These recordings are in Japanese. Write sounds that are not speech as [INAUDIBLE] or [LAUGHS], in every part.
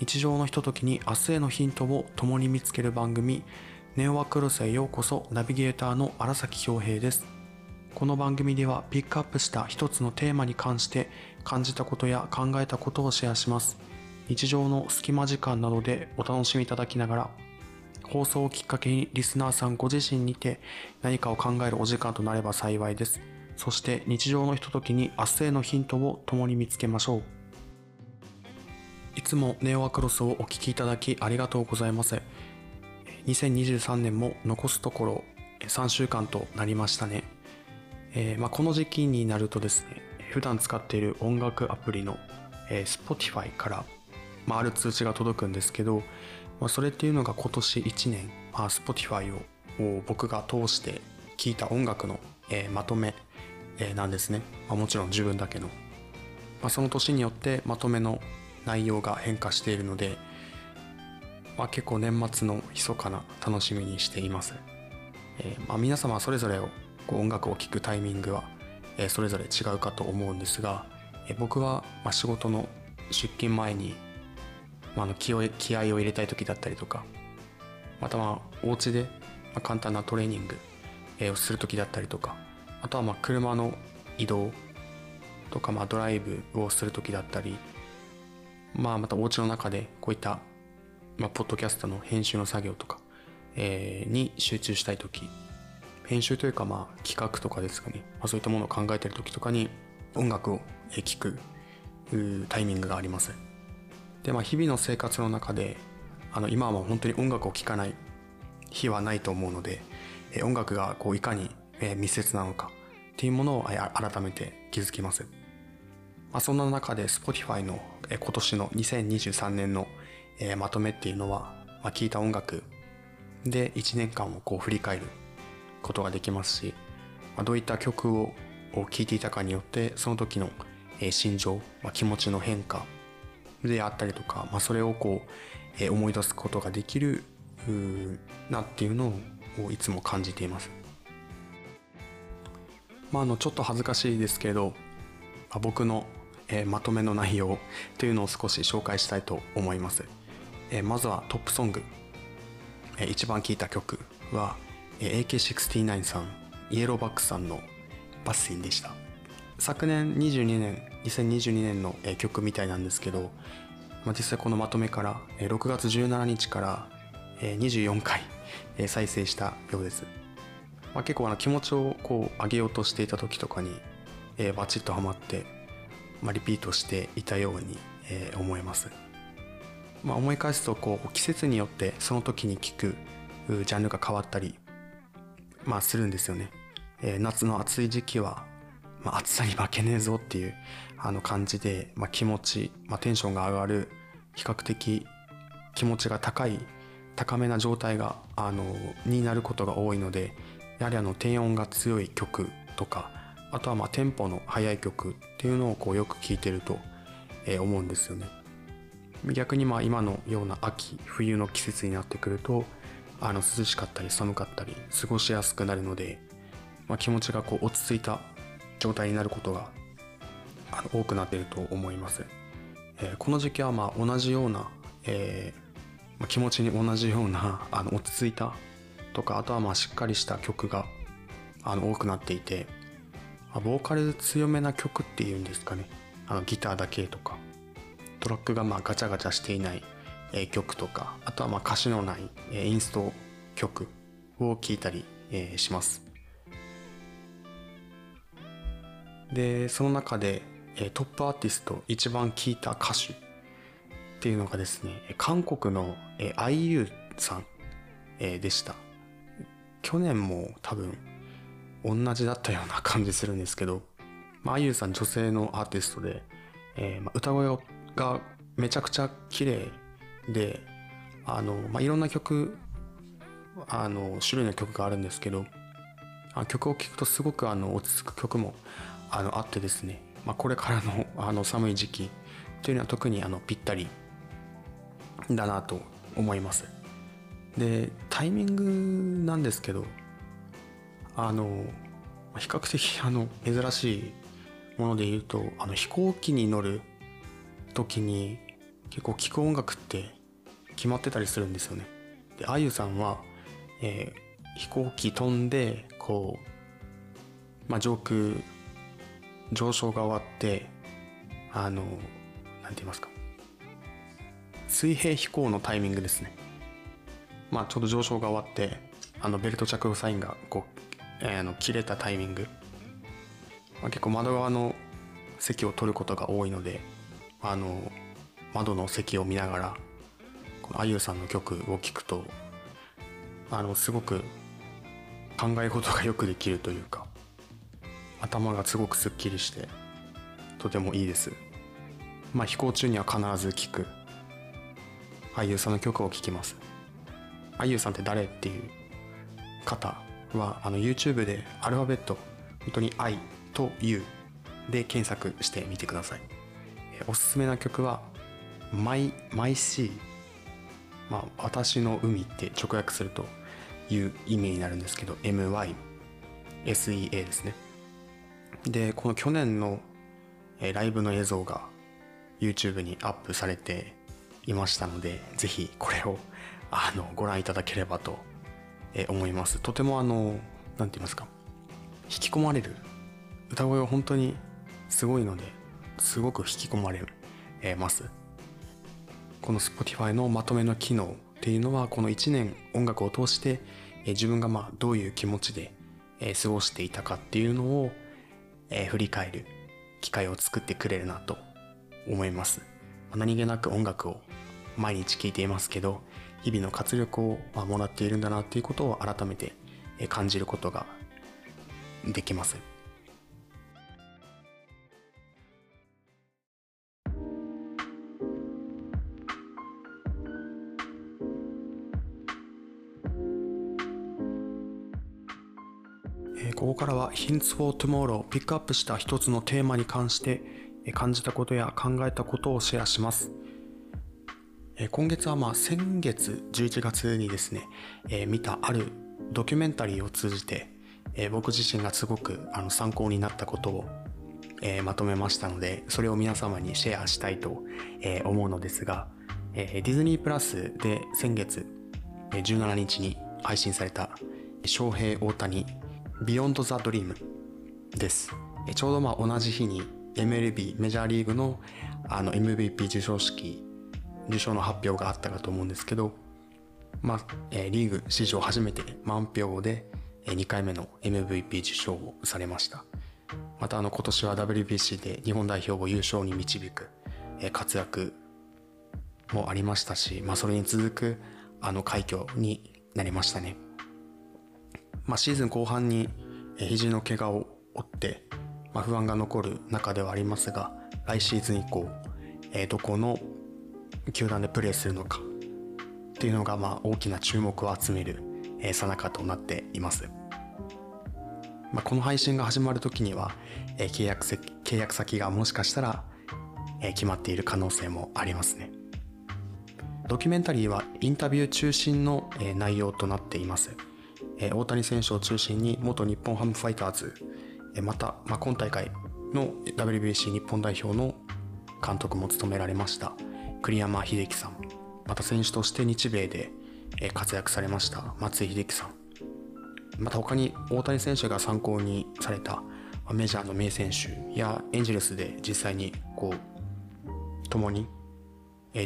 日常のひとときに明日へのヒントを共に見つける番組ネオワクロスへようこそナビゲーターの荒崎恭平です。この番組ではピックアップした一つのテーマに関して感じたことや考えたことをシェアします。日常の隙間時間などでお楽しみいただきながら放送をきっかけにリスナーさんご自身にて何かを考えるお時間となれば幸いです。そして日常のひとときに明日へのヒントを共に見つけましょう。いつもネオアクロスをお聞きいただきありがとうございます2023年も残すところ3週間となりましたね、えー、まあ、この時期になるとですね普段使っている音楽アプリの、えー、Spotify から、まあ、ある通知が届くんですけど、まあ、それっていうのが今年1年、まあ、Spotify を僕が通して聴いた音楽の、えー、まとめ、えなんですね、まもちろん自分だけの、まその年によってまとめの内容が変化しているので、まあ、結構年末の密かな楽しみにしています、えー、まあ、皆様それぞれをこう音楽を聴くタイミングは、えー、それぞれ違うかと思うんですが、えー、僕はま仕事の出勤前に、まあ、の気を気合を入れたい時だったりとかまたまあお家でま簡単なトレーニングをする時だったりとかあとはまあ車の移動とかまあドライブをする時だったりまあまたお家の中でこういった、まあ、ポッドキャストの編集の作業とか、えー、に集中したい時編集というかまあ企画とかですかね、まあ、そういったものを考えてる時とかに音楽を聴くタイミングがあります。でまあ日々の生活の中であの今はもう本当に音楽を聴かない日はないと思うので、え音楽がこういかに、密接なのかっていうものを改めて気づきます。まあ、そんな中で Spotify の今年の2023年のまとめっていうのは、まあ、聴いた音楽で1年間をこう振り返ることができますし、まあ、どういった曲を聴いていたかによってその時の心情、まあ、気持ちの変化であったりとか、まあ、それをこう思い出すことができるなっていうのをいつも感じています。まあ、あのちょっと恥ずかしいですけど、まあ、僕のまとめの内容というのを少し紹介したいと思います、まずはトップソング、一番聴いた曲は、えー、AK69 さんイエローバックさんのバッシンでした。昨年22年2022年の、曲みたいなんですけど、実際このまとめから、えー、6月17日から、えー、24回、再生したようです、まあ、結構あの気持ちをこう上げようとしていた時とかに、えー、バチッとハマってまあ、リピートしていたように、えー、思います。まあ、思い返すとこう季節によってその時に聴くジャンルが変わったり、まあ、するんですよね。えー、夏の暑い時期は、まあ、暑さに負けねえぞっていうあの感じで、まあ、気持ち、まあ、テンションが上がる比較的気持ちが高い高めな状態があのになることが多いのでやはりあの低音が強い曲とかあとはまあテンポの速い曲っていうのをこうよく聴いてると、え思うんですよね。逆にまあ今のような秋冬の季節になってくるとあの涼しかったり寒かったり過ごしやすくなるので、まあ、気持ちがこう落ち着いた状態になることがあの多くなっていると思います。えー、この時期はまあ同じような、えーまあ、気持ちに同じようなあの落ち着いたとかあとはまあしっかりした曲があの多くなっていてボーカル強めな曲っていうんですかね。あのギターだけとか。トラックがまあガチャガチャしていない、え曲とか。あとはまあ歌詞のない、えインスト曲を聴いたり、えします。でその中で、えトップアーティスト一番聴いた歌手っていうのがですね韓国の、え IU さん、えでした。去年も多分同じだったような感じするんですけど、まあ、あゆさん女性のアーティストで、えー、まあ、歌声がめちゃくちゃ綺麗で、あの、まあ、いろんな曲、あの、種類の曲があるんですけど、あ曲を聴くとすごくあの落ち着く曲もあのあってですね、まあ、これからのあの寒い時期というのは特にあのぴったりだなと思います。で、タイミングなんですけど、あの比較的あの珍しいもので言うとあの飛行機に乗る時に結構聴く音楽って決まってたりするんですよね。であゆさんは、えー、飛行機飛んでこう、まあ、上空上昇が終わってあの何て言いますか。水平飛行のタイミングですね。まあちょうど上昇が終わってあのベルト着用サインがこう、あの切れたタイミング、まあ、結構窓側の席を取ることが多いのであの窓の席を見ながらこのあゆさんの曲を聴くとあのすごく考え事がよくできるというか頭がすごくすっきりしてとてもいいです。まあ飛行中には必ず聴くあゆさんの曲を聴きます。あゆさんって誰っていう方はあの YouTube でアルファベット本当に「I」と「U」で検索してみてください。おすすめな曲は「My, My Sea」まあ私の海って直訳するという意味になるんですけど MYSEA ですね。でこの去年のライブの映像が YouTube にアップされていましたのでぜひこれをあのご覧いただければとえ思います。とてもあの何て言いますか。引き込まれる。歌声は本当にすごいのですごく引き込まれます。この Spotify のまとめの機能っていうのはこの1年音楽を通して自分がまあどういう気持ちで過ごしていたかっていうのを振り返る。機会を作ってくれるなと思います。何気なく音楽を毎日聴いていますけど日々の活力をもらっているんだなっていうことを改めて感じることができます。ここからは Hints for Tomorrow ピックアップした一つのテーマに関して感じたことや考えたことをシェアします。今月はまあ先月11月にですね、え見たあるドキュメンタリーを通じて、え僕自身がすごくあの参考になったことを、えまとめましたのでそれを皆様にシェアしたいと、え思うのですが、えディズニープラスで先月17日に配信された翔平大谷 Beyond the Dream ですちょうどまあ同じ日に MLB メジャーリーグのあの MVP 授賞式受賞の発表があったかと思うんですけど、まあえー、リーグ史上初めて満票で2回目の MVP 受賞をされました。またあの今年は WBC で日本代表を優勝に導く活躍もありましたし、まあ、それに続くあの快挙になりましたね、まあ、シーズン後半に肘の怪我を負って、まあ、不安が残る中ではありますが来シーズン以降えどこの球団でプレーするのかっていうのがまあ大きな注目を集めるさなかとなっています。まあ、この配信が始まる時には、え契約契約先がもしかしたら、え決まっている可能性もありますね。ドキュメンタリーはインタビュー中心の、え内容となっています。え大谷選手を中心に元日本ハムファイターズ、えまた、まあ、今大会の WBC 日本代表の監督も務められました栗山英樹さんまた選手として日米で活躍されました松井秀喜さんまた他に大谷選手が参考にされたメジャーの名選手やエンジェルスで実際にこう共に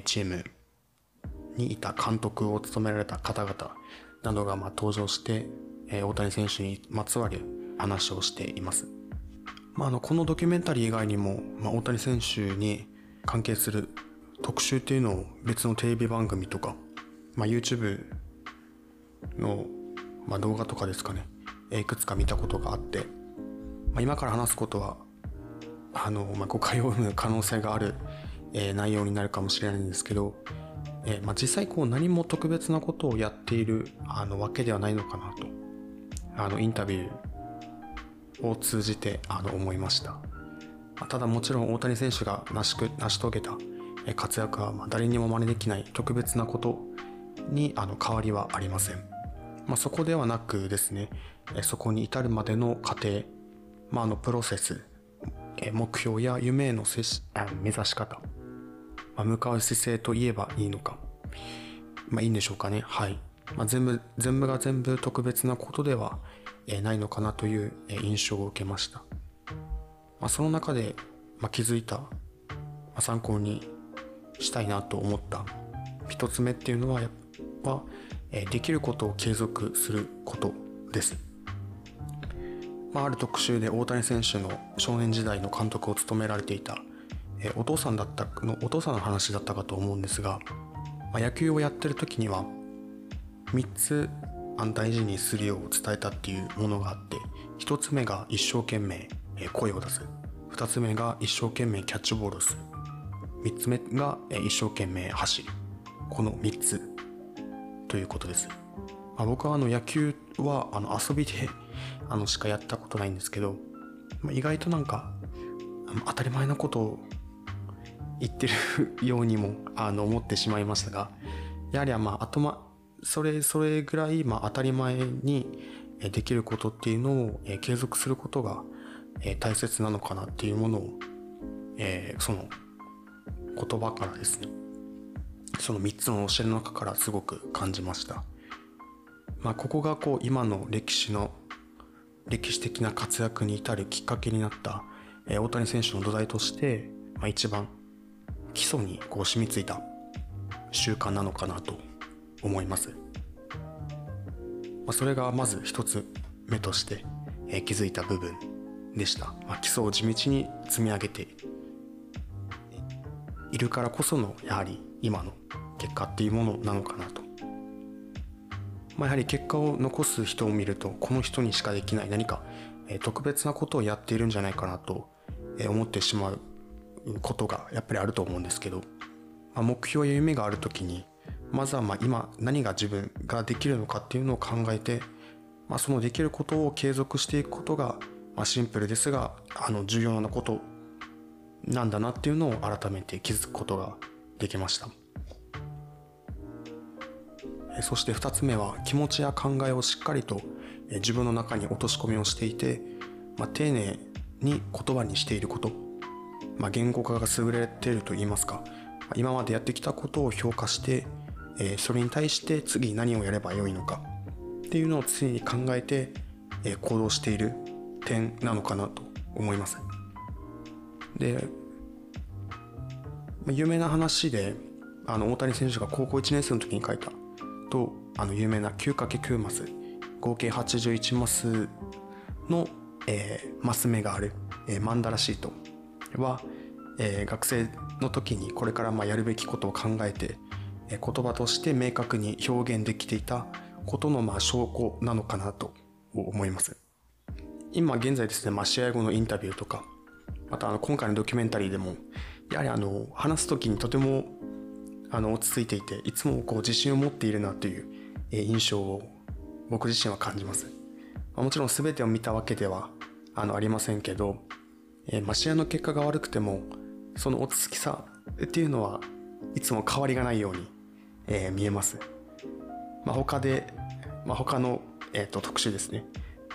チームにいた監督を務められた方々などがま登場して大谷選手にまつわる話をしています。まあ、あのこのドキュメンタリー以外にも、まあ、大谷選手に関係する特集っていうのを別のテレビ番組とか、まあ、YouTube の、まあ、動画とかですかね。いくつか見たことがあって、まあ、今から話すことはあの、まあ、誤解を生む可能性がある、えー、内容になるかもしれないんですけど、えーまあ、実際こう何も特別なことをやっているあのわけではないのかなとあのインタビューを通じてあの思いました。ただもちろん大谷選手が成し成し遂げた活躍は誰にも真似できない特別なことにあの変わりはありません、まあ、そこではなくですねそこに至るまでの過程、まあ、あのプロセス目標や夢への目指し方まあ、向かう姿勢と言えばいいのか。まあいいんでしょうかね。はい。まあ、全部、全部が全部特別なことではないのかなという印象を受けました。まあ、その中で、ま、気づいた、参考にしたいなと思った。一つ目っていうのは、はできることを継続することです。まあ、ある特集で大谷選手の少年時代の監督を務められていた、お父さんだったのお父さんの話だったかと思うんですが、まあ、野球をやってる時には3つ大事にするよう伝えたっていうものがあって1つ目が一生懸命声を出す。2つ目が一生懸命キャッチボールをする。3つ目が一生懸命走る。この3つということです、まあ、僕はあの野球はあの遊びであのしかやったことないんですけど、まあ、意外となんか当たり前のことを言ってる [LAUGHS] ようにもあの思ってしまいましたがやはりまあ頭それそれぐらいまあ当たり前にできることっていうのを継続することが大切なのかなっていうものを、えー、その言葉からですねその3つの教えの中からすごく感じました。まあ、ここがこう今の歴史の歴史的な活躍に至るきっかけになった、えー、大谷選手の土台として、まあ、一番基礎にこう染みついた習慣なのかなと思います。まあ、それがまず一つ目として、えー、気づいた部分でした。まあ、基礎を地道に積み上げているからこそのやはり今の結果っていうものなのかなと。まあ、やはり結果を残す人を見るとこの人にしかできない何か、特別なことをやっているんじゃないかなと、思ってしまうことがやっぱりあると思うんですけど、まあ、目標や夢がある時にまずはまあ今何が自分ができるのかっていうのを考えて、まあ、そのできることを継続していくことが、まあ、シンプルですがあの重要なことなんだなっていうのを改めて気づくことができました。そして2つ目は気持ちや考えをしっかりと自分の中に落とし込みをしていて、まあ、丁寧に言葉にしていること、まあ、言語化が優れていると言いますか。今までやってきたことを評価してそれに対して次何をやればよいのか。っていうのを常に考えて行動している点なのかなと思います。で有名な話であの大谷選手が高校1年生の時に書いたとあの有名な 9×9 マス合計81マスの、えー、マス目がある、えー、マンダラシートは、えー、学生の時にこれからまあやるべきことを考えて、えー、言葉として明確に表現できていたことのまあ証拠なのかなと思います。今現在ですね、まあ、試合後のインタビューとかまたあの今回のドキュメンタリーでもやはりあの話す時にとてもあの落ち着いていていつもこう自信を持っているなという印象を僕自身は感じます。もちろん全てを見たわけではあのありませんけど、えー、まあ、試合の結果が悪くてもその落ち着きさっていうのはいつも変わりがないように、えー、見えます。まあ、他で、まあ、他の、えーと、特集ですね。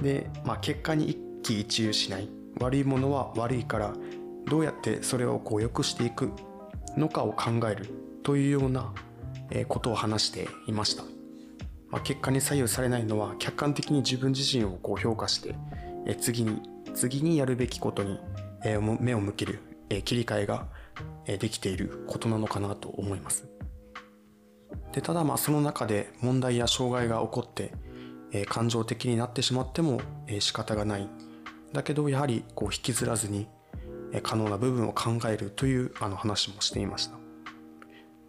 で、まあ、結果に一喜一憂しない悪いものは悪いからどうやってそれをこう良くしていくのかを考えるというようなことを話していました。まあ、結果に左右されないのは客観的に自分自身をこう評価して次に次にやるべきことに目を向ける切り替えができていることなのかなと思います。でただまあその中で問題や障害が起こって感情的になってしまっても仕方がないだけどやはりこう引きずらずに可能な部分を考えるというあの話もしていました。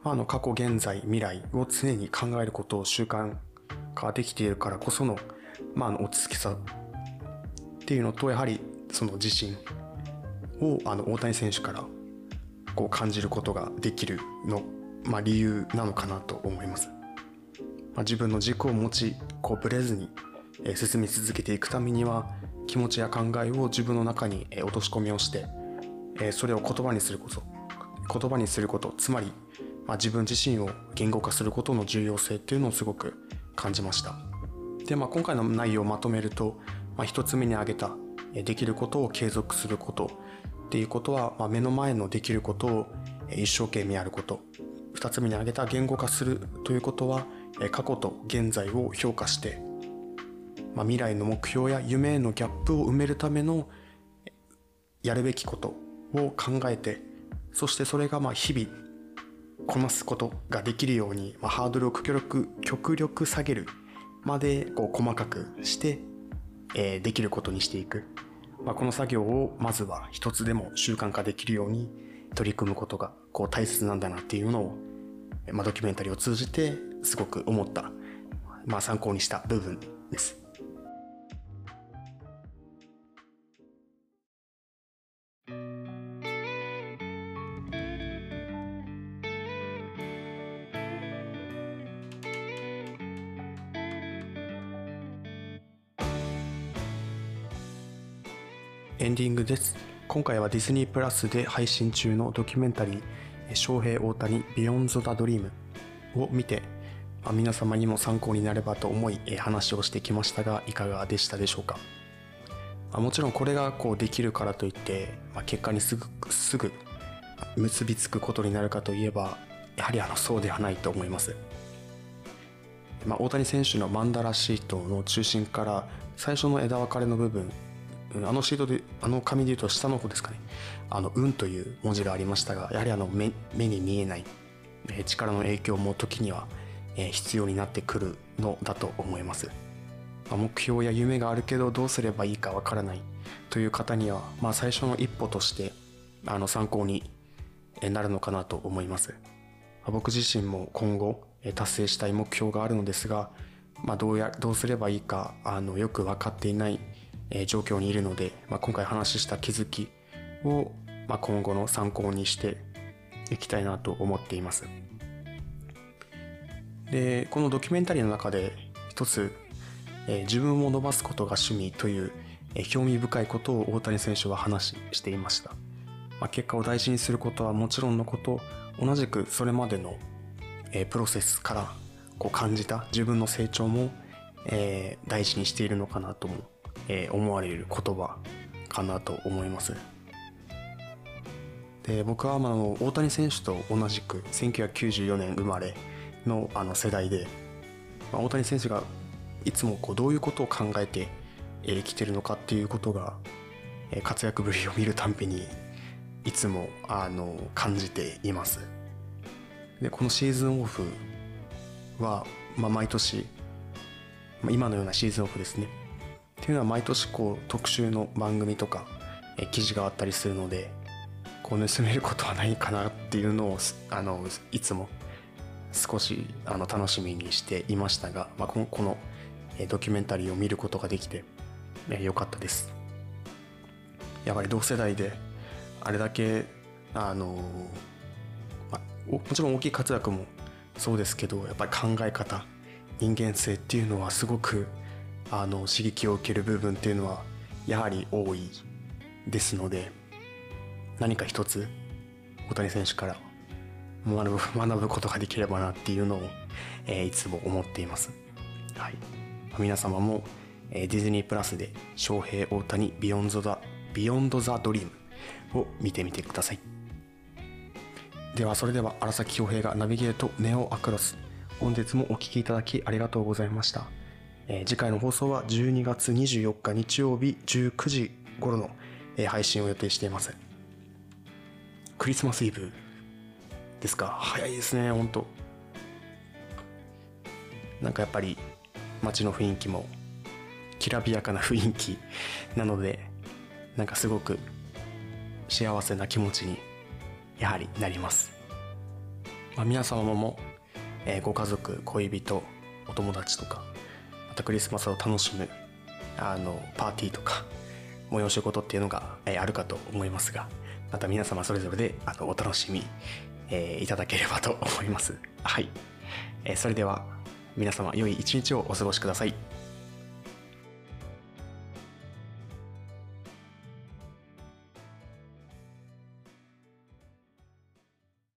あの過去現在未来を常に考えることを習慣化できているからこその,、まあ、の落ち着きさっていうのとやはりその自信をあの大谷選手からこう感じることができるの、まあ、理由なのかなと思います。まあ、自分の軸を持ちこうブレずに進み続けていくためには気持ちや考えを自分の中に落とし込みをしてそれを言葉にすること。言葉にすること。つまりまあ、自分自身を言語化することの重要性っていうのをすごく感じました。で、まあ、今回の内容をまとめると、まあ、1つ目に挙げたできることを継続すること。っていうことは、まあ、目の前のできることを一生懸命やること。2つ目に挙げた言語化するということは過去と現在を評価して、まあ、未来の目標や夢へのギャップを埋めるためのやるべきことを考えてそしてそれがまあ日々こなすことができるように、まあ、ハードルを極力極力下げるまでこう細かくして、えー、できることにしていく、まあ、この作業をまずは一つでも習慣化できるように取り組むことがこう大切なんだなっていうのを、まあ、ドキュメンタリーを通じてすごく思った、まあ、参考にした部分です。エンディングです今回はディズニープラスで配信中のドキュメンタリー「翔平大谷 Beyond the Dream」を見て、あ、皆様にも参考になればと思い話をしてきましたがいかがでしたでしょうか、あ、もちろんこれがこうできるからといって、ま、結果にすぐすぐ結びつくことになるかといえばやはりあのそうではないと思います。まあ、大谷選手のマンダラシートの中心から最初の枝分かれの部分あのシートであの紙で言うと下の方ですかね「あの運」という文字がありましたがやはりあの目目に見えない力の影響も時には必要になってくるのだと思います。目標や夢があるけどどうすればいいかわからないという方には、まあ、最初の一歩としてあの参考になるのかなと思います。僕自身も今後達成したい目標があるのですが、まあ、どうやどうすればいいかあのよく分かっていないえ状況にいるので、まあ、今回話した気づきを、まあ、今後の参考にしていきたいなと思っています。でこのドキュメンタリーの中で一つ、えー、自分を伸ばすことが趣味という、えー、興味深いことを大谷選手は話していました、まあ、結果を大事にすることはもちろんのこと同じくそれまでの、えー、プロセスからこう感じた自分の成長も、えー、大事にしているのかなともえー、思われる言葉かなと思います。で僕はまあ大谷選手と同じく1994年生まれのあの世代で、まあ、大谷選手がいつもこうどういうことを考えて生きてるのかっていうことが活躍ぶりを見るたんびにいつもあの感じています。でこのシーズンオフは、まあ、毎年、まあ、今のようなシーズンオフですねっていうのは毎年こう特集の番組とか、え記事があったりするのでこう盗めることはないかなっていうのをあのいつも少しあの楽しみにしていましたが、まあ、このこのドキュメンタリーを見ることができて良かったです。やはり同世代であれだけあの、まあ、もちろん大きい活躍もそうですけどやっぱり考え方人間性っていうのはすごくあの刺激を受ける部分っていうのはやはり多いですので何か一つ大谷選手から学ぶ [LAUGHS] 学ぶことができればなっていうのを、えー、いつも思っています、はい、皆様も、えー、ディズニープラスで「翔平大谷 Beyond the Beyond the Dream」を見てみてください。ではそれでは荒崎恭平がナビゲートネオアクロス。本日もお聴きいただきありがとうございました。えー、次回の放送は12月24日日曜日19時頃の、えー、配信を予定しています。クリスマスイブですか？早いですね本当。なんかやっぱり街の雰囲気もきらびやかな雰囲気なのでなんかすごく幸せな気持ちにやはりなります、まあ、皆様も、えー、ご家族恋人お友達とかたクリスマスを楽しむあのパーティーとか催し事っていうのが、えあるかと思いますがまた皆様それぞれであのお楽しみ、えー、いただければと思います。はい、えー、それでは皆様良い一日をお過ごしください。